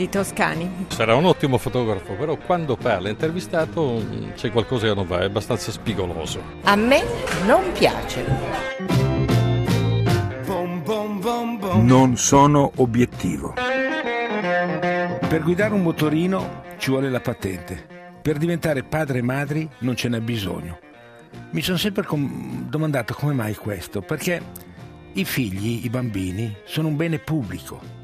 di Toscani. Sarà un ottimo fotografo, però quando parla intervistato mm, c'è qualcosa che non va, è abbastanza spigoloso. A me non piace. Non sono obiettivo. Per guidare un motorino ci vuole la patente. Per diventare padre e madri non ce n'è bisogno. Mi sono sempre com- domandato come mai questo, perché i figli, i bambini, sono un bene pubblico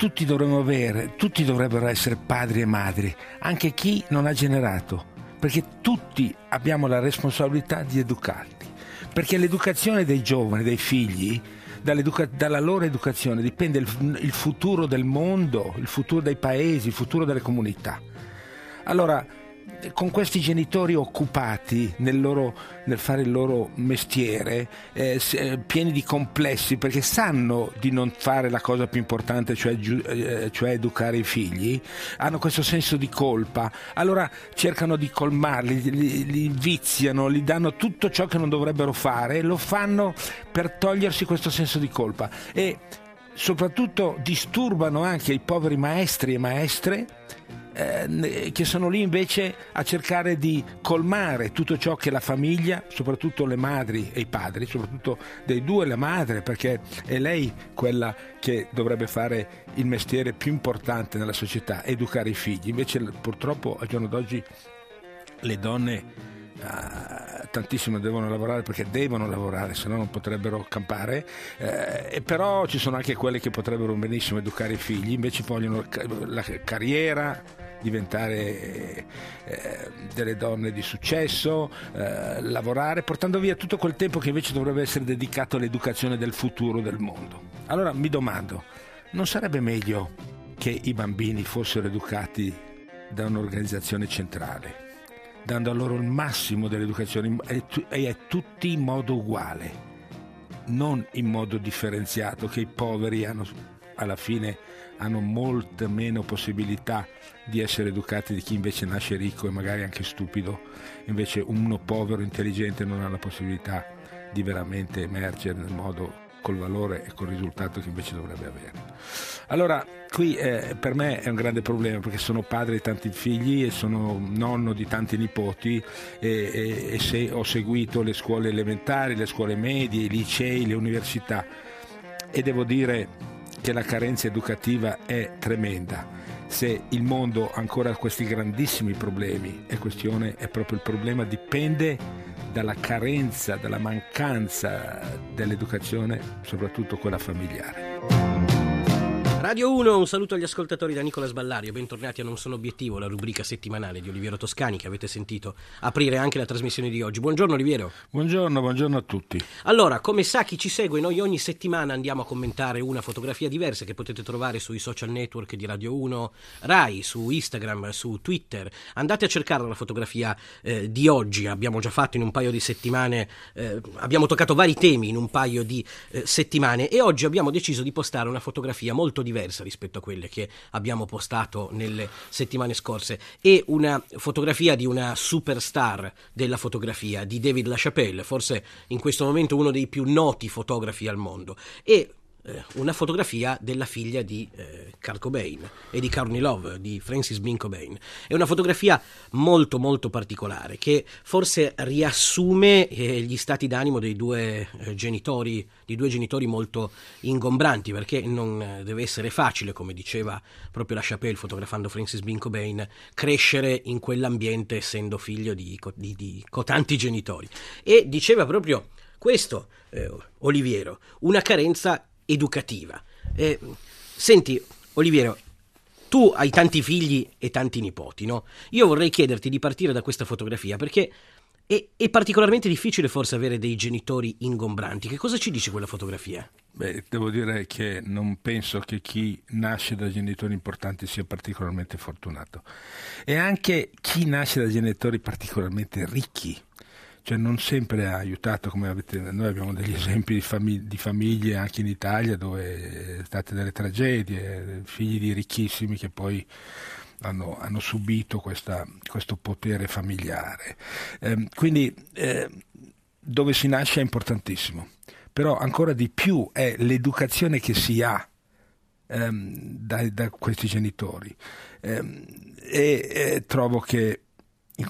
tutti dovremmo avere, tutti dovrebbero essere padri e madri, anche chi non ha generato, perché tutti abbiamo la responsabilità di educarli, perché l'educazione dei giovani, dei figli, dalla loro educazione dipende il, il futuro del mondo, il futuro dei paesi, il futuro delle comunità. Allora, con questi genitori occupati nel, loro, nel fare il loro mestiere, eh, eh, pieni di complessi, perché sanno di non fare la cosa più importante, cioè, eh, cioè, educare i figli, hanno questo senso di colpa, allora cercano di colmarli, li, li viziano, gli danno tutto ciò che non dovrebbero fare e lo fanno per togliersi questo senso di colpa. E soprattutto disturbano anche i poveri maestri e maestre eh, che sono lì invece a cercare di colmare tutto ciò che la famiglia, soprattutto le madri e i padri, soprattutto dei due la madre, perché è lei quella che dovrebbe fare il mestiere più importante nella società, educare i figli. Invece purtroppo al giorno d'oggi le donne Uh, tantissimo devono lavorare perché devono lavorare, se no non potrebbero campare, uh, e però ci sono anche quelle che potrebbero benissimo educare i figli, invece vogliono la carriera, diventare eh, delle donne di successo, eh, lavorare, portando via tutto quel tempo che invece dovrebbe essere dedicato all'educazione del futuro del mondo. Allora mi domando, non sarebbe meglio che i bambini fossero educati da un'organizzazione centrale, dando a loro il massimo dell'educazione e a tutti in modo uguale, non in modo differenziato che i poveri hanno alla fine hanno molte meno possibilità di essere educati di chi invece nasce ricco e magari anche stupido, invece uno povero intelligente non ha la possibilità di veramente emergere nel modo col valore e col risultato che invece dovrebbe avere. Allora, qui eh, per me è un grande problema perché sono padre di tanti figli e sono nonno di tanti nipoti e, e, e se ho seguito le scuole elementari, le scuole medie, i licei, le università e devo dire che la carenza educativa è tremenda. Se il mondo ha ancora questi grandissimi problemi, è, questione, è proprio il problema dipende dalla carenza, dalla mancanza dell'educazione, soprattutto quella familiare. Radio 1, un saluto agli ascoltatori da Nicola Sballario, bentornati a Non Sono Obiettivo, la rubrica settimanale di Oliviero Toscani che avete sentito aprire anche la trasmissione di oggi. Buongiorno Oliviero. Buongiorno, buongiorno a tutti. Allora, come sa chi ci segue, noi ogni settimana andiamo a commentare una fotografia diversa che potete trovare sui social network di Radio 1 Rai, su Instagram, su Twitter. Andate a cercare la fotografia eh, di oggi, abbiamo già fatto in un paio di settimane, eh, abbiamo toccato vari temi in un paio di eh, settimane e oggi abbiamo deciso di postare una fotografia molto diversa diversa rispetto a quelle che abbiamo postato nelle settimane scorse. E una fotografia di una superstar della fotografia, di David LaChapelle, forse in questo momento uno dei più noti fotografi al mondo. E una fotografia della figlia di eh, Kurt Cobain e di Courtney Love, di Francis Bean Cobain. È una fotografia molto molto particolare che forse riassume eh, gli stati d'animo dei due eh, genitori, di due genitori molto ingombranti, perché non eh, deve essere facile, come diceva proprio la Chapelle fotografando Francis Bean Cobain, crescere in quell'ambiente essendo figlio di, di, di cotanti genitori. E diceva proprio questo, eh, Oliviero, una carenza educativa. Eh, senti, Oliviero, tu hai tanti figli e tanti nipoti, no? Io vorrei chiederti di partire da questa fotografia perché E è particolarmente difficile forse avere dei genitori ingombranti. Che cosa ci dice quella fotografia? Beh, devo dire che non penso che chi nasce da genitori importanti sia particolarmente fortunato. E anche chi nasce da genitori particolarmente ricchi cioè non sempre ha aiutato, come avete, noi abbiamo degli esempi di, famig- di famiglie anche in Italia dove sono state delle tragedie, figli di ricchissimi che poi hanno, hanno subito questa, questo potere familiare. Eh, quindi eh, dove si nasce è importantissimo, però ancora di più è l'educazione che si ha ehm, da, da, questi genitori. Eh, e trovo che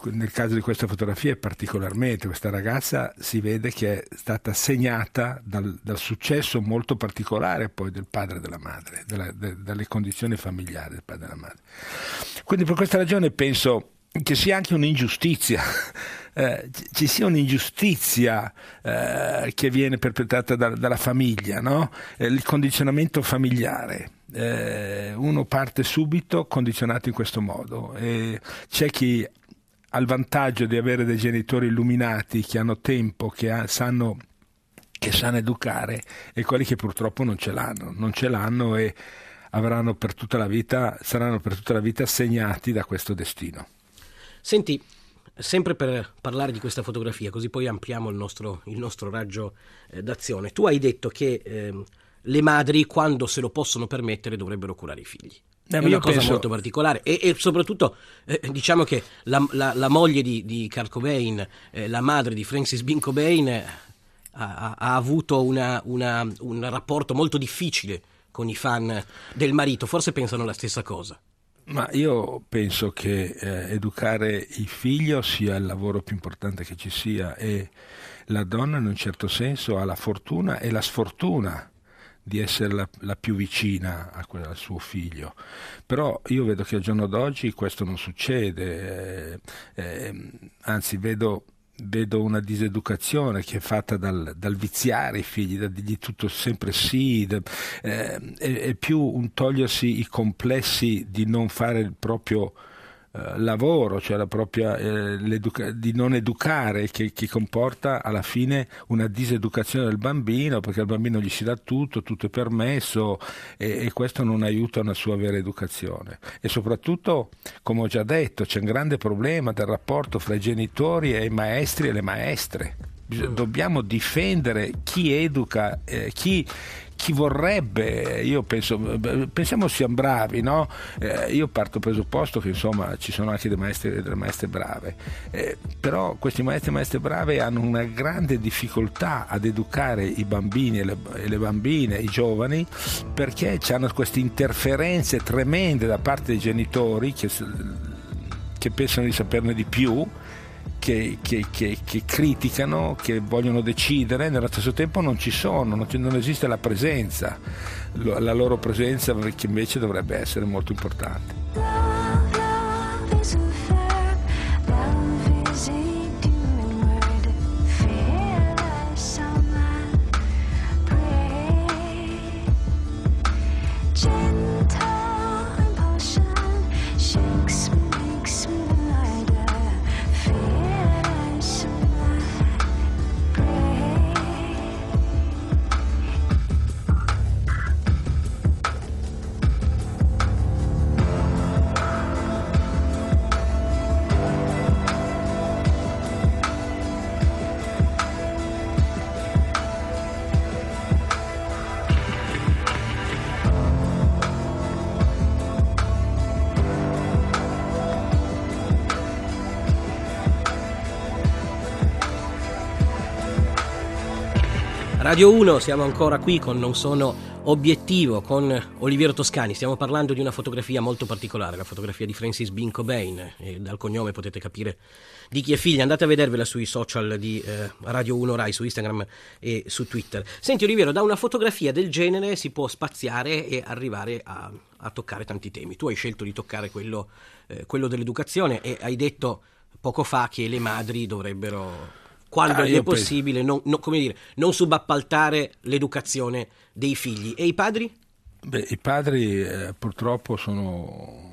nel caso di questa fotografia particolarmente, questa ragazza si vede che è stata segnata dal, dal successo molto particolare poi del padre e della madre, della, de, dalle condizioni familiari del padre e della madre. Quindi per questa ragione penso che sia anche un'ingiustizia, eh, ci sia un'ingiustizia eh, che viene perpetrata da, dalla famiglia, no? eh, il condizionamento familiare. Eh, uno parte subito condizionato in questo modo e c'è chi ha il vantaggio di avere dei genitori illuminati che hanno tempo, che ha, sanno che sanno educare e quelli che purtroppo non ce l'hanno, non ce l'hanno e avranno per tutta la vita, saranno per tutta la vita segnati da questo destino. Senti, sempre per parlare di questa fotografia, così poi ampliamo il nostro, il nostro raggio eh, d'azione, tu hai detto che eh, le madri, quando se lo possono permettere, dovrebbero curare i figli. Eh, è una cosa penso... molto particolare e, e soprattutto eh, diciamo che la, la, la, moglie di, di Kurt Cobain, eh, la madre di Francis Bean Cobain ha, ha, ha avuto una, una, un rapporto molto difficile con i fan del marito, forse pensano la stessa cosa. Ma io penso che eh, educare il figlio sia il lavoro più importante che ci sia e la donna in un certo senso ha la fortuna e la sfortuna di essere la, la più vicina a, al suo figlio. Però io vedo che al giorno d'oggi questo non succede, eh, eh, anzi vedo vedo una diseducazione che è fatta dal, dal viziare i figli, da dirgli tutto sempre sì, da, eh, è, è, più un togliersi i complessi di non fare il proprio eh, lavoro, cioè propria, eh, di non educare, che, che, comporta alla fine una diseducazione del bambino, perché al bambino gli si dà tutto, tutto è permesso e, e questo non aiuta una sua vera educazione. E soprattutto, come ho già detto, c'è un grande problema del rapporto fra i genitori e i maestri e le maestre. Dobbiamo difendere chi educa, eh, chi, chi vorrebbe, io penso, pensiamo siamo bravi, no? Eh, io parto presupposto che insomma ci sono anche dei maestri e delle maestre brave, eh, però questi maestri e maestre brave hanno una grande difficoltà ad educare i bambini e le, e le bambine, i giovani, perché hanno queste interferenze tremende da parte dei genitori che, che pensano di saperne di più che, che, che, che, criticano, che vogliono decidere, nello stesso tempo non ci sono, non, non esiste la presenza, la loro presenza che invece dovrebbe essere molto importante. Radio 1, siamo ancora qui con Non sono obiettivo con Oliviero Toscani. Stiamo parlando di una fotografia molto particolare, la fotografia di Francis Bean Cobain. Dal cognome potete capire di chi è figlia. Andate a vedervela sui social di eh, Radio 1 Rai, su Instagram e su Twitter. Senti Oliviero, da una fotografia del genere si può spaziare e arrivare a, a toccare tanti temi. Tu hai scelto di toccare quello, eh, quello dell'educazione e hai detto poco fa che le madri dovrebbero quando ah, è possibile, non, non, dire, non, subappaltare l'educazione dei figli. E i padri? Beh, i padri eh, purtroppo sono,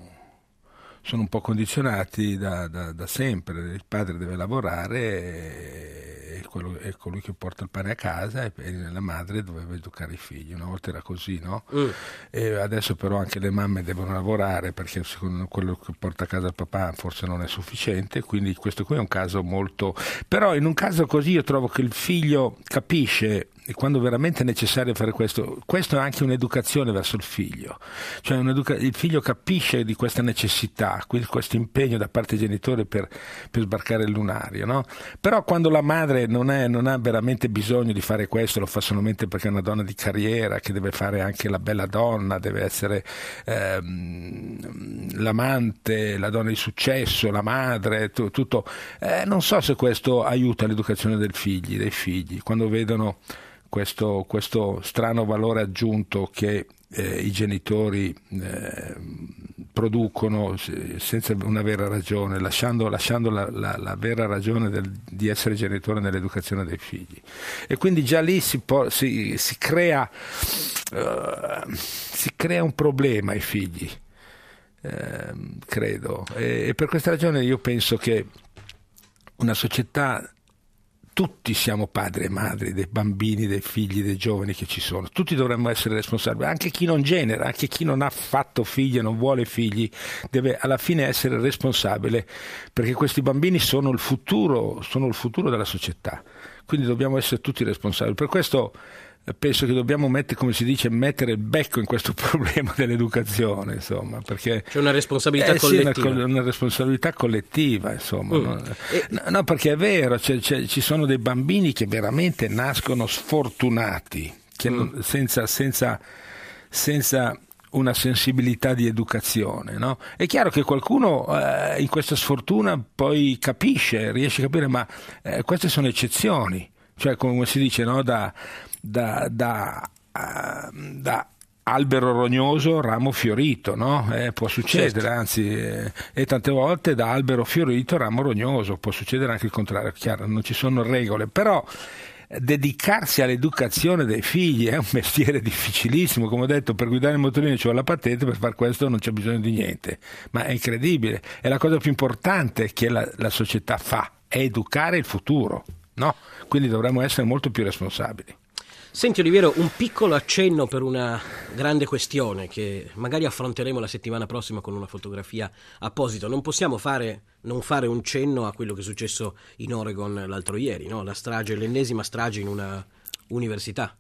sono un po' condizionati da, da, da sempre, il padre deve lavorare è, quello, è, colui che porta il pane a casa e, e la madre doveva educare i figli, una volta era così, no? Mm. adesso però anche le mamme devono lavorare perché secondo quello che porta a casa il papà forse non è sufficiente, quindi questo qui è un caso molto... però in un caso così io trovo che il figlio capisce e quando veramente è necessario fare questo, questo è anche un'educazione verso il figlio, cioè il figlio capisce di questa necessità, questo impegno da parte dei genitori per, per sbarcare il lunario, no? però quando la madre non, è, non, ha veramente bisogno di fare questo, lo fa solamente perché è una donna di carriera, che deve fare anche la bella donna, deve essere ehm, l'amante, la donna di successo, la madre, t- tutto, eh, non so se questo aiuta l'educazione dei figli, dei figli, quando vedono questo, questo strano valore aggiunto che eh, i genitori eh, producono senza una vera ragione, lasciando, lasciando la, la, la, vera ragione del, di essere genitore nell'educazione dei figli. E quindi già lì si, po- si, si, crea, uh, si, crea, un problema ai figli, eh, credo. E, e per questa ragione io penso che una società tutti siamo padri e madri dei bambini, dei figli, dei giovani che ci sono, tutti dovremmo essere responsabili, anche chi non genera, anche chi non ha fatto figli e non vuole figli, deve alla fine essere responsabile perché questi bambini sono il futuro, sono il futuro della società, quindi dobbiamo essere tutti responsabili. Per questo penso che dobbiamo mettere, come si dice, mettere il becco in questo problema dell'educazione, insomma, perché c'è una responsabilità eh, collettiva. Sì, una, una, responsabilità collettiva, insomma. Mm. No? E... no? perché è vero, c'è, c'è, ci sono dei bambini che veramente nascono sfortunati, mm. non, senza, senza, senza una sensibilità di educazione. No? È chiaro che qualcuno eh, in questa sfortuna poi capisce, riesce a capire, ma eh, queste sono eccezioni, cioè come si dice, no? da, da, da, uh, da albero rognoso, ramo fiorito, no? eh, può succedere, certo. anzi, eh, e tante volte da albero fiorito, ramo rognoso, può succedere anche il contrario, chiaro, non ci sono regole, però dedicarsi all'educazione dei figli è un mestiere difficilissimo, come ho detto, per guidare il motorino ci vuole la patente, per fare questo non c'è bisogno di niente, ma è incredibile, è la cosa più importante che la, la società fa, è educare il futuro, no? Quindi dovremmo essere molto più responsabili. Senti Oliviero, un piccolo accenno per una grande questione che magari affronteremo la settimana prossima con una fotografia apposita. Non possiamo fare, non fare un cenno a quello che è successo in Oregon l'altro ieri, no? la strage, l'ennesima strage in una università.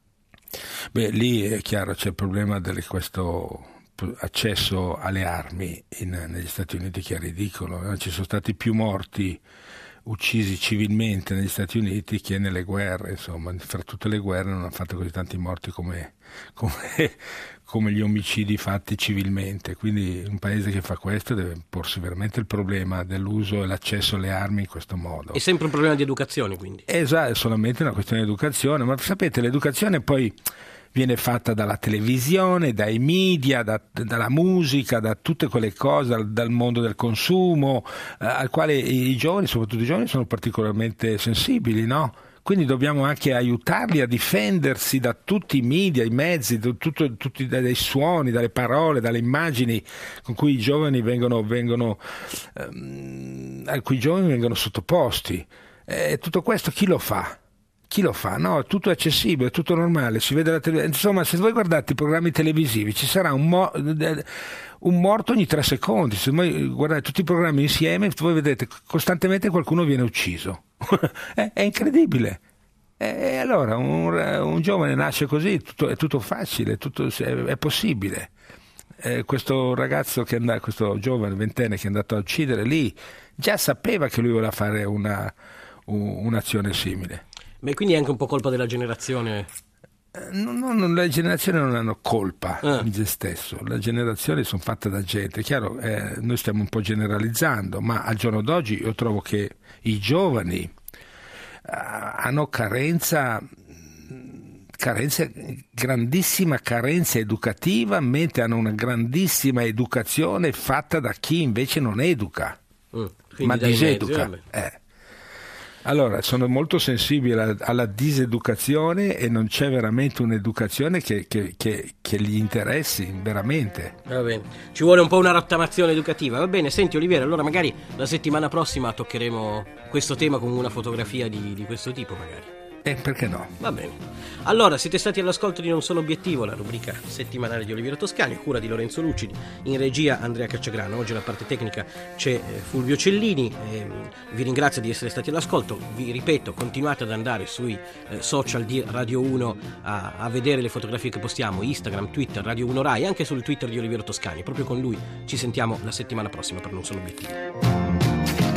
Beh, lì è chiaro, c'è il problema di questo accesso alle armi in, negli Stati Uniti che è ridicolo. Ci sono stati più morti uccisi civilmente negli Stati Uniti che nelle guerre, insomma, fra tutte le guerre non hanno fatto così tanti morti come, come, come, gli omicidi fatti civilmente. Quindi un paese che fa questo deve porsi veramente il problema dell'uso e l'accesso alle armi in questo modo. È sempre un problema di educazione, quindi. Esatto, è solamente una questione di educazione, ma sapete, l'educazione poi viene fatta dalla televisione, dai media, da, dalla musica, da tutte quelle cose, dal, dal mondo del consumo, eh, al quale i giovani, soprattutto i giovani, sono particolarmente sensibili, no? Quindi dobbiamo anche aiutarli a difendersi da tutti i media, i mezzi, tutto, tutti dai suoni, dalle parole, dalle immagini con cui i giovani vengono, vengono ehm, a cui i giovani vengono sottoposti. E tutto questo chi lo fa? Chi lo fa? No, tutto è accessibile, tutto normale, si vede la televisione. Insomma, se voi guardate i programmi televisivi ci sarà un, mo- un morto ogni tre secondi. Se voi guardate tutti i programmi insieme, voi vedete costantemente qualcuno viene ucciso. è, è, incredibile. E allora un, un, giovane nasce così, tutto, è tutto facile, tutto, è, è, possibile. Eh, questo ragazzo, che andà, questo giovane ventenne che è andato a uccidere lì, già sapeva che lui voleva fare una, un'azione simile. Beh, quindi è anche un po' colpa della generazione. Eh, no, no, le generazioni non hanno colpa ah. in se stesso, le generazioni sono fatte da gente. Chiaro, eh, noi stiamo un po' generalizzando, ma al giorno d'oggi io trovo che i giovani eh, hanno carenza carenza, grandissima carenza educativa, mentre hanno una grandissima educazione fatta da chi invece non educa, mm, ma diseduca. Mezzi, eh. Allora, sono molto sensibile alla diseducazione e non c'è veramente un'educazione che, che, che, che gli interessi, veramente. Va bene, ci vuole un po' una rottamazione educativa. Va bene, senti Oliviera, allora magari la settimana prossima toccheremo questo tema con una fotografia di, di questo tipo, magari. Eh, perché no? Va bene. Allora, siete stati all'ascolto di Non Sono Obiettivo, la rubrica settimanale di Oliviero Toscani, cura di Lorenzo Lucidi, in regia Andrea Cacciagrano. Oggi alla parte tecnica c'è eh, Fulvio Cellini. Eh, vi ringrazio di essere stati all'ascolto. Vi ripeto, continuate ad andare sui eh, social di Radio 1 a, a, vedere le fotografie che postiamo, Instagram, Twitter, Radio 1 Rai, anche sul Twitter di Oliviero Toscani. Proprio con lui ci sentiamo la settimana prossima per Non Sono Obiettivo.